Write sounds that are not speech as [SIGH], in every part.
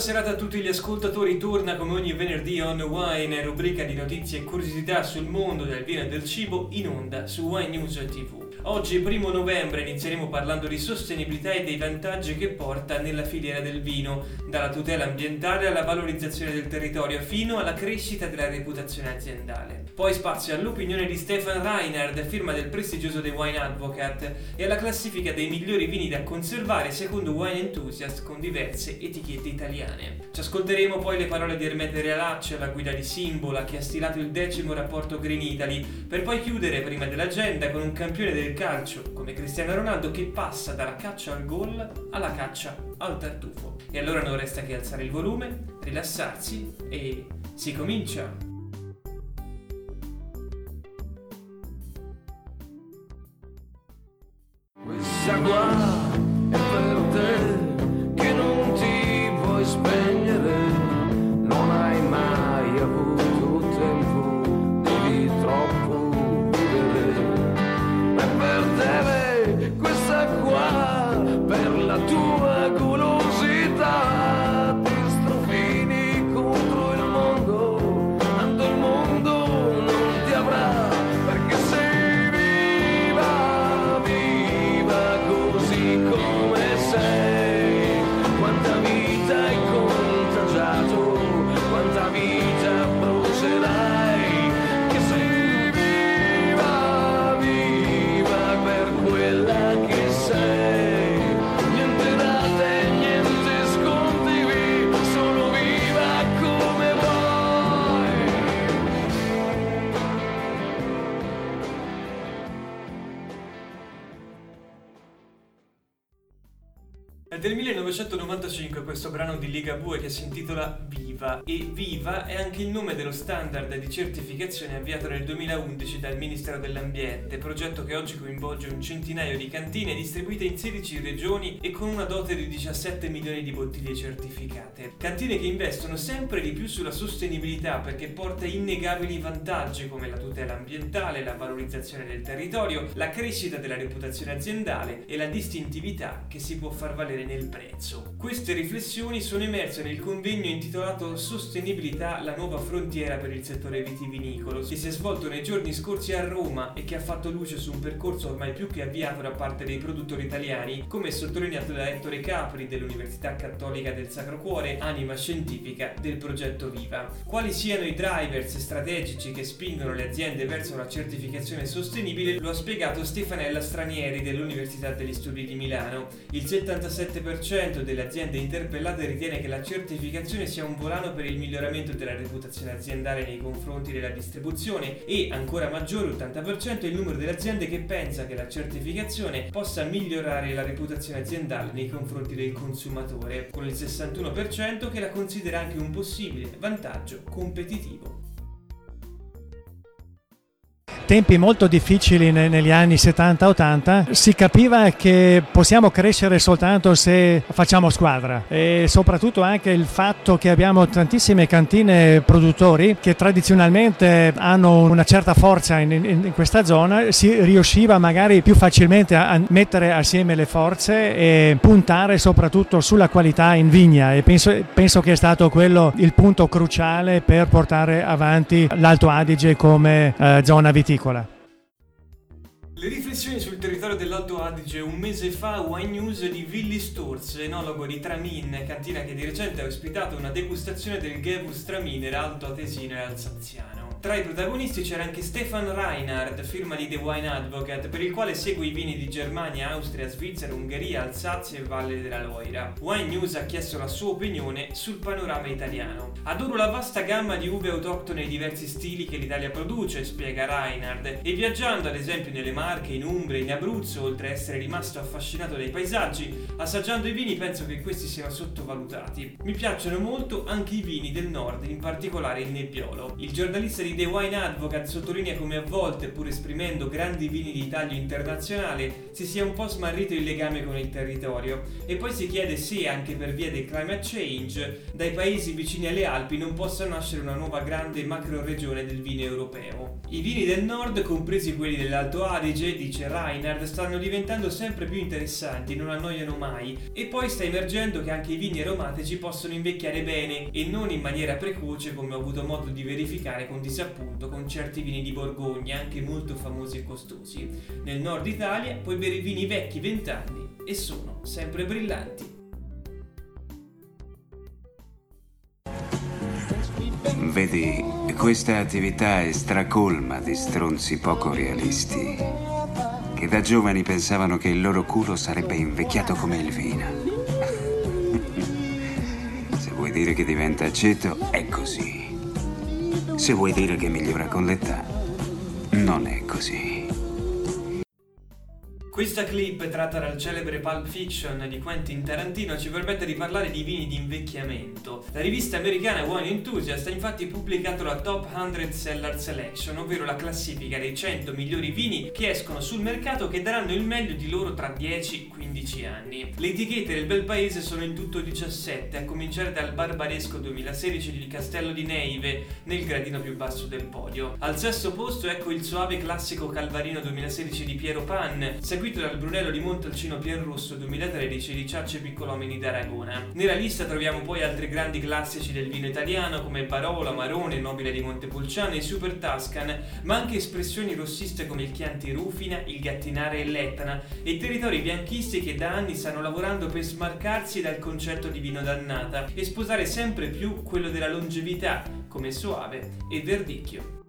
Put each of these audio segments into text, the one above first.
Serata a tutti gli ascoltatori, torna come ogni venerdì On Wine, rubrica di notizie e curiosità sul mondo del vino e del cibo in onda su Wine News TV. Oggi, primo novembre, inizieremo parlando di sostenibilità e dei vantaggi che porta nella filiera del vino, dalla tutela ambientale alla valorizzazione del territorio fino alla crescita della reputazione aziendale. Poi spazio all'opinione di Stefan Reinhard, firma del prestigioso The Wine Advocate, e alla classifica dei migliori vini da conservare secondo Wine Enthusiast con diverse etichette italiane. Ci ascolteremo poi le parole di Ermete Realaccia, la guida di Simbola, che ha stilato il decimo rapporto Green Italy, per poi chiudere prima dell'agenda con un campione del calcio come Cristiano Ronaldo che passa dalla caccia al gol alla caccia al tartufo. E allora non resta che alzare il volume, rilassarsi e si comincia! Questa qua è per te del 1995 questo brano di Ligabue che si intitola Viva e Viva è anche il nome dello standard di certificazione avviato nel 2011 dal Ministero dell'Ambiente, progetto che oggi coinvolge un centinaio di cantine distribuite in 16 regioni e con una dote di 17 milioni di bottiglie certificate. Cantine che investono sempre di più sulla sostenibilità perché porta innegabili vantaggi come la tutela ambientale, la valorizzazione del territorio, la crescita della reputazione aziendale e la distintività che si può far valere nel prezzo. Queste riflessioni sono emerse nel convegno intitolato Sostenibilità, la nuova frontiera per il settore vitivinicolo, che si è svolto nei giorni scorsi a Roma e che ha fatto luce su un percorso ormai più che avviato da parte dei produttori italiani, come sottolineato da Ettore Capri dell'Università Cattolica del Sacro Cuore, anima scientifica del progetto Viva. Quali siano i drivers strategici che spingono le aziende verso la certificazione sostenibile lo ha spiegato Stefanella Stranieri dell'Università degli Studi di Milano. Il 77% delle aziende interpellate ritiene che la certificazione sia un volano per il miglioramento della reputazione aziendale nei confronti della distribuzione e ancora maggiore, 80%, il numero delle aziende che pensa che la certificazione possa migliorare la reputazione aziendale nei confronti del consumatore, con il 61% che la considera anche un possibile vantaggio competitivo. Tempi molto difficili ne- negli anni 70-80 si capiva che possiamo crescere soltanto se facciamo squadra e soprattutto anche il fatto che abbiamo tantissime cantine produttori che tradizionalmente hanno una certa forza in, in- in questa zona si riusciva magari più facilmente a mettere assieme le forze e puntare soprattutto sulla qualità in vigna e penso, penso che è stato quello il punto cruciale per portare avanti l'Alto Adige come eh, zona viticola. Le riflessioni sul territorio dell'Alto Adige un mese fa Wine News di Willy Sturz, enologo di Tramin, cantina che di recente ha ospitato una degustazione del Gewurz Traminer alto atesino e alsaziano. Tra i protagonisti c'era anche Stefan Reinhard, firma di The Wine Advocate, per il quale segue i vini di Germania, Austria, Svizzera, Ungheria, Alsazia e Valle della Loira. Wine News ha chiesto la sua opinione sul panorama italiano. Adoro la vasta gamma di uve autoctone e diversi stili che l'Italia produce, spiega Reinhard, e viaggiando ad esempio nelle Marche, in Umbria, in Abruzzo, oltre a essere rimasto affascinato dai paesaggi, assaggiando i vini penso che questi siano sottovalutati. Mi piacciono molto anche i vini del nord, in particolare il Nebbiolo. Il giornalista di The Wine Advocate sottolinea come a volte, pur esprimendo grandi vini di taglio internazionale, si sia un po' smarrito il legame con il territorio e poi si chiede se, anche per via del climate change, dai paesi vicini alle Alpi non possa nascere una nuova grande macro regione del vino europeo. I vini del nord, compresi quelli dell'Alto Adige, dice Reinhard, stanno diventando sempre più interessanti, non annoiano mai, e poi sta emergendo che anche i vini aromatici possono invecchiare bene e non in maniera precoce come ho avuto modo di verificare con disappunto con certi vini di Borgogna, anche molto famosi e costosi. Nel nord Italia puoi bere vini vecchi 20 anni e sono sempre brillanti. Vedi, questa attività è stracolma di stronzi poco realisti, che da giovani pensavano che il loro culo sarebbe invecchiato come il vino. [LAUGHS] Se vuoi dire che diventa aceto, è così. Se vuoi dire che migliora con l'età, non è così. Questa clip tratta dal celebre Pulp Fiction di Quentin Tarantino ci permette di parlare di vini di invecchiamento. La rivista americana Wine Enthusiast ha infatti pubblicato la Top 100 Seller Selection, ovvero la classifica dei 100 migliori vini che escono sul mercato che daranno il meglio di loro tra 10-15 anni. Le etichette del bel paese sono in tutto 17, a cominciare dal barbaresco 2016 di Castello di Neive, nel gradino più basso del podio. Al sesto posto ecco il suave classico Calvarino 2016 di Piero Pan, seguito dal Brunello di Montalcino Pierrosso 2013 di Ciacce Piccolomini d'Aragona. Nella lista troviamo poi altri grandi classici del vino italiano come Barolo, Marone, Nobile di Montepulciano e Super Tuscan, ma anche espressioni rossiste come il Chianti Rufina, il Gattinare e l'Etna e territori bianchisti che da anni stanno lavorando per smarcarsi dal concetto di vino d'annata e sposare sempre più quello della longevità come Soave e Verdicchio.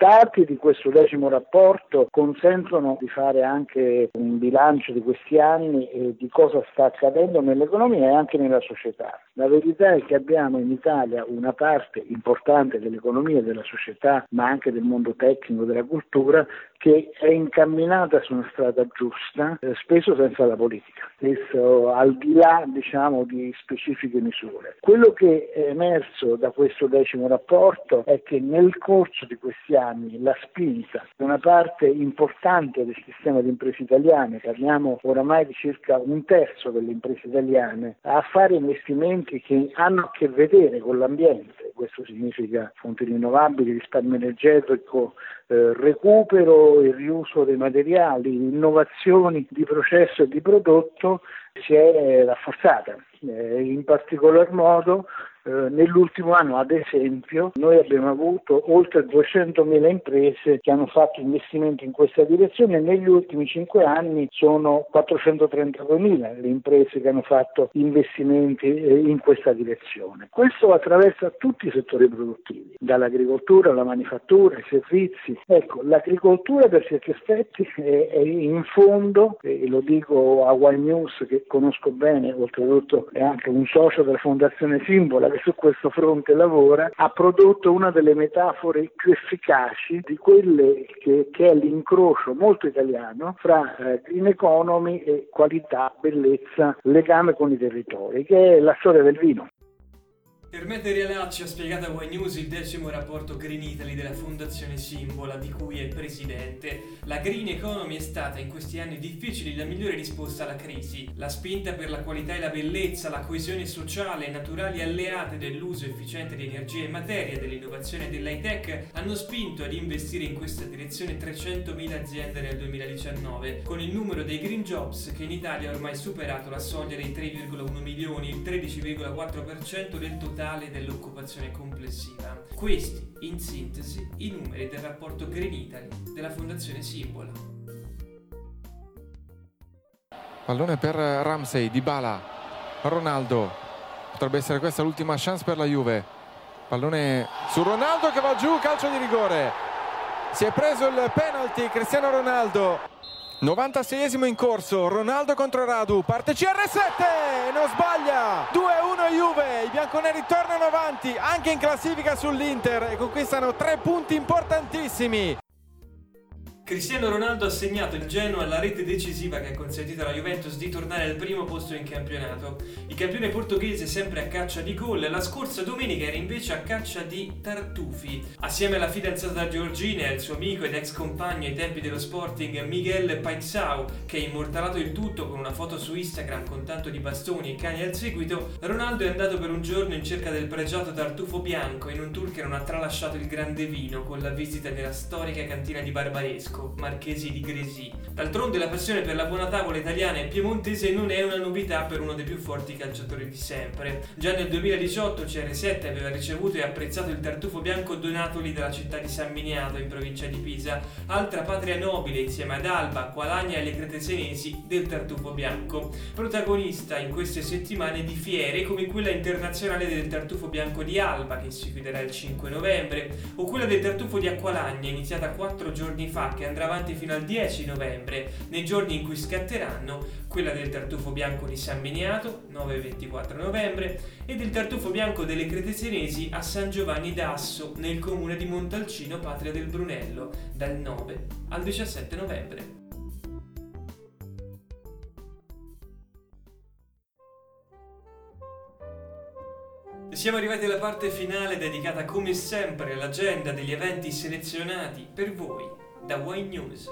I dati di questo decimo rapporto consentono di fare anche un bilancio di questi anni e di cosa sta accadendo nell'economia e anche nella società. La verità è che abbiamo in Italia una parte importante dell'economia della società, ma anche del mondo tecnico, della cultura, che è incamminata su una strada giusta, eh, spesso senza la politica, spesso al di là diciamo, di specifiche misure. Quello che è emerso da questo decimo rapporto è che nel corso di questi anni la spinta di una parte importante del sistema di imprese italiane, parliamo oramai di circa un terzo delle imprese italiane, a fare investimenti che hanno a che vedere con l'ambiente, questo significa fonti rinnovabili, risparmio energetico, eh, recupero e riuso dei materiali, innovazioni di processo e di prodotto si è rafforzata. Eh, in particolar modo eh, nell'ultimo anno, ad esempio, noi abbiamo avuto oltre 200.000 imprese che hanno fatto investimenti in questa direzione e negli ultimi cinque anni sono 432.000 le imprese che hanno fatto investimenti eh, in questa direzione. Questo attraversa tutti i settori produttivi, dall'agricoltura alla manifattura, ai servizi. Ecco, l'agricoltura per certi aspetti è, è in fondo, e lo dico a Wine News che conosco bene, oltretutto è anche un socio della Fondazione Simbola, che su questo fronte lavora, ha prodotto una delle metafore più efficaci di quelle che, che è l'incrocio molto italiano fra eh, green economy e qualità, bellezza, legame con i territori, che è la storia del vino. Ermete Realacci ha spiegato a Wine News il decimo rapporto Green Italy della Fondazione Simbola, di cui è presidente. La green economy è stata in questi anni difficili la migliore risposta alla crisi. La spinta per la qualità e la bellezza, la coesione sociale, naturali alleate dell'uso efficiente di energia e materia, dell'innovazione e dell'high tech hanno spinto ad investire in questa direzione 300.000 aziende nel 2019, con il numero dei green jobs che in Italia ha ormai superato la soglia dei 3,1 milioni, il 13,4% del totale totale dell'occupazione complessiva. Questi, in sintesi, i numeri del rapporto Green Italy della Fondazione Simbola. Pallone per Ramsey, Dybala, Ronaldo. Potrebbe essere questa l'ultima chance per la Juve. Pallone su Ronaldo che va giù, calcio di rigore. Si è preso il penalty Cristiano Ronaldo. 96esimo in corso, Ronaldo contro Radu, parte CR7 non sbaglia, 2-1 Juve, i bianconeri tornano avanti anche in classifica sull'Inter e conquistano tre punti importantissimi. Cristiano Ronaldo ha segnato il Genoa la rete decisiva che ha consentito alla Juventus di tornare al primo posto in campionato. Il campione portoghese sempre a caccia di gol, la scorsa domenica era invece a caccia di tartufi. Assieme alla fidanzata Giorgina e al suo amico ed ex compagno ai tempi dello Sporting Miguel Paixão, che ha immortalato il tutto con una foto su Instagram con tanto di bastoni e cani al seguito, Ronaldo è andato per un giorno in cerca del pregiato tartufo bianco in un tour che non ha tralasciato il grande vino con la visita nella storica cantina di Barbaresco marchesi di Gresi. D'altronde la passione per la buona tavola italiana e piemontese non è una novità per uno dei più forti calciatori di sempre. Già nel 2018 CR7 aveva ricevuto e apprezzato il tartufo bianco donatoli dalla città di San Miniato in provincia di Pisa, altra patria nobile insieme ad Alba, Qualagna e le cretesenesi del tartufo bianco, protagonista in queste settimane di fiere come quella internazionale del tartufo bianco di Alba che si chiuderà il 5 novembre o quella del tartufo di Acqualagna iniziata quattro giorni fa che andrà avanti fino al 10 novembre, nei giorni in cui scatteranno quella del tartufo bianco di San Miniato, 9 e 24 novembre, e del tartufo bianco delle Cretesenesi a San Giovanni d'Asso, nel comune di Montalcino, patria del Brunello, dal 9 al 17 novembre. Siamo arrivati alla parte finale dedicata come sempre all'agenda degli eventi selezionati per voi da Wine News.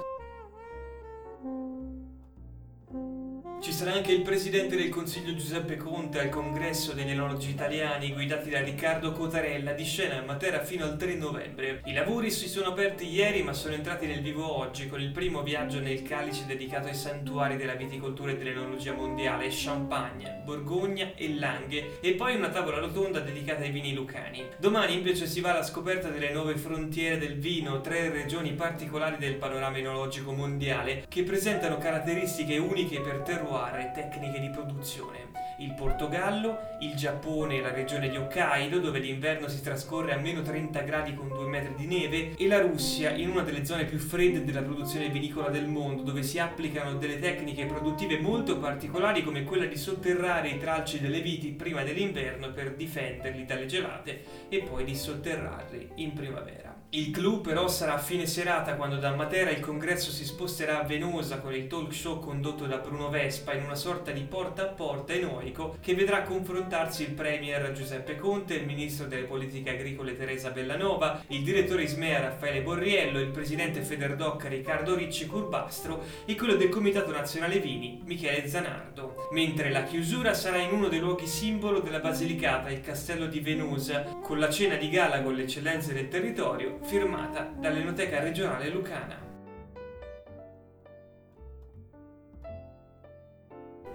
Ci sarà anche il presidente del Consiglio Giuseppe Conte al congresso degli enologi italiani guidati da Riccardo Cotarella di scena a Matera fino al 3 novembre. I lavori si sono aperti ieri ma sono entrati nel vivo oggi con il primo viaggio nel calice dedicato ai santuari della viticoltura e dell'enologia mondiale Champagne, Borgogna e Langhe e poi una tavola rotonda dedicata ai vini lucani. Domani invece si va alla scoperta delle nuove frontiere del vino, tre regioni particolari del panorama enologico mondiale che presentano caratteristiche uniche per terroir e tecniche di produzione. Il Portogallo, il Giappone e la regione di Hokkaido, dove l'inverno si trascorre a meno 30 gradi con 2 metri di neve, e la Russia, in una delle zone più fredde della produzione vinicola del mondo, dove si applicano delle tecniche produttive molto particolari come quella di sotterrare i tralci delle viti prima dell'inverno per difenderli dalle gelate e poi di sotterrarli in primavera. Il clou però sarà a fine serata quando da Matera il congresso si sposterà a Venosa con il talk show condotto da Bruno Vespa in una sorta di porta a porta enoico che vedrà confrontarsi il premier Giuseppe Conte, il ministro delle politiche agricole Teresa Bellanova, il direttore Ismea Raffaele Borriello, il presidente Federdoc Riccardo Ricci Curbastro e quello del Comitato Nazionale Vini Michele Zanardo. Mentre la chiusura sarà in uno dei luoghi simbolo della Basilicata, il castello di Venosa, con la cena di gala con le eccellenze del territorio firmata dall'Enoteca regionale lucana.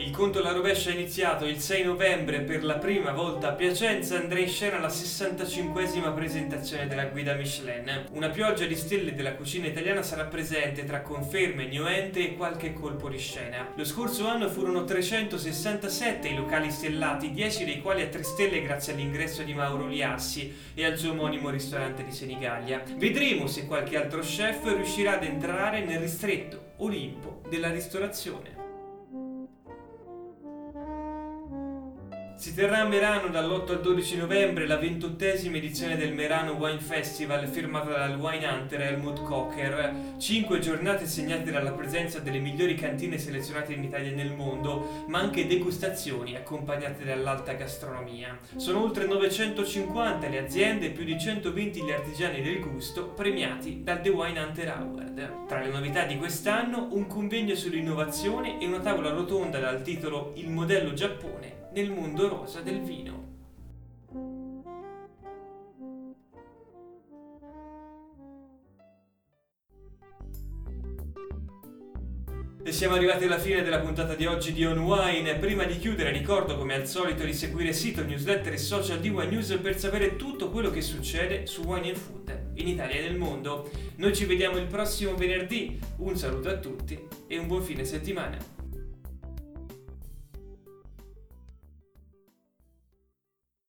Il conto alla rovescia è iniziato il 6 novembre per la prima volta a Piacenza andrà in scena la 65esima presentazione della guida Michelin. Una pioggia di stelle della cucina italiana sarà presente tra conferme, niente e qualche colpo di scena. Lo scorso anno furono 367 i locali stellati, 10 dei quali a 3 stelle grazie all'ingresso di Mauro Liassi e al suo omonimo ristorante di Senigallia. Vedremo se qualche altro chef riuscirà ad entrare nel ristretto Olimpo della ristorazione. Si terrà a Merano dall'8 al 12 novembre la ventottesima edizione del Merano Wine Festival firmata dal wine hunter Helmut Cocker. Cinque giornate segnate dalla presenza delle migliori cantine selezionate in Italia e nel mondo, ma anche degustazioni accompagnate dall'alta gastronomia. Sono oltre 950 le aziende e più di 120 gli artigiani del gusto premiati dal The Wine Hunter Award. Tra le novità di quest'anno un convegno sull'innovazione e una tavola rotonda dal titolo Il modello Giappone nel mondo rosa del vino. E siamo arrivati alla fine della puntata di oggi di On Wine. Prima di chiudere ricordo come al solito di seguire sito, newsletter e social di Wine News per sapere tutto quello che succede su Wine and Food in Italia e nel mondo. Noi ci vediamo il prossimo venerdì. Un saluto a tutti e un buon fine settimana.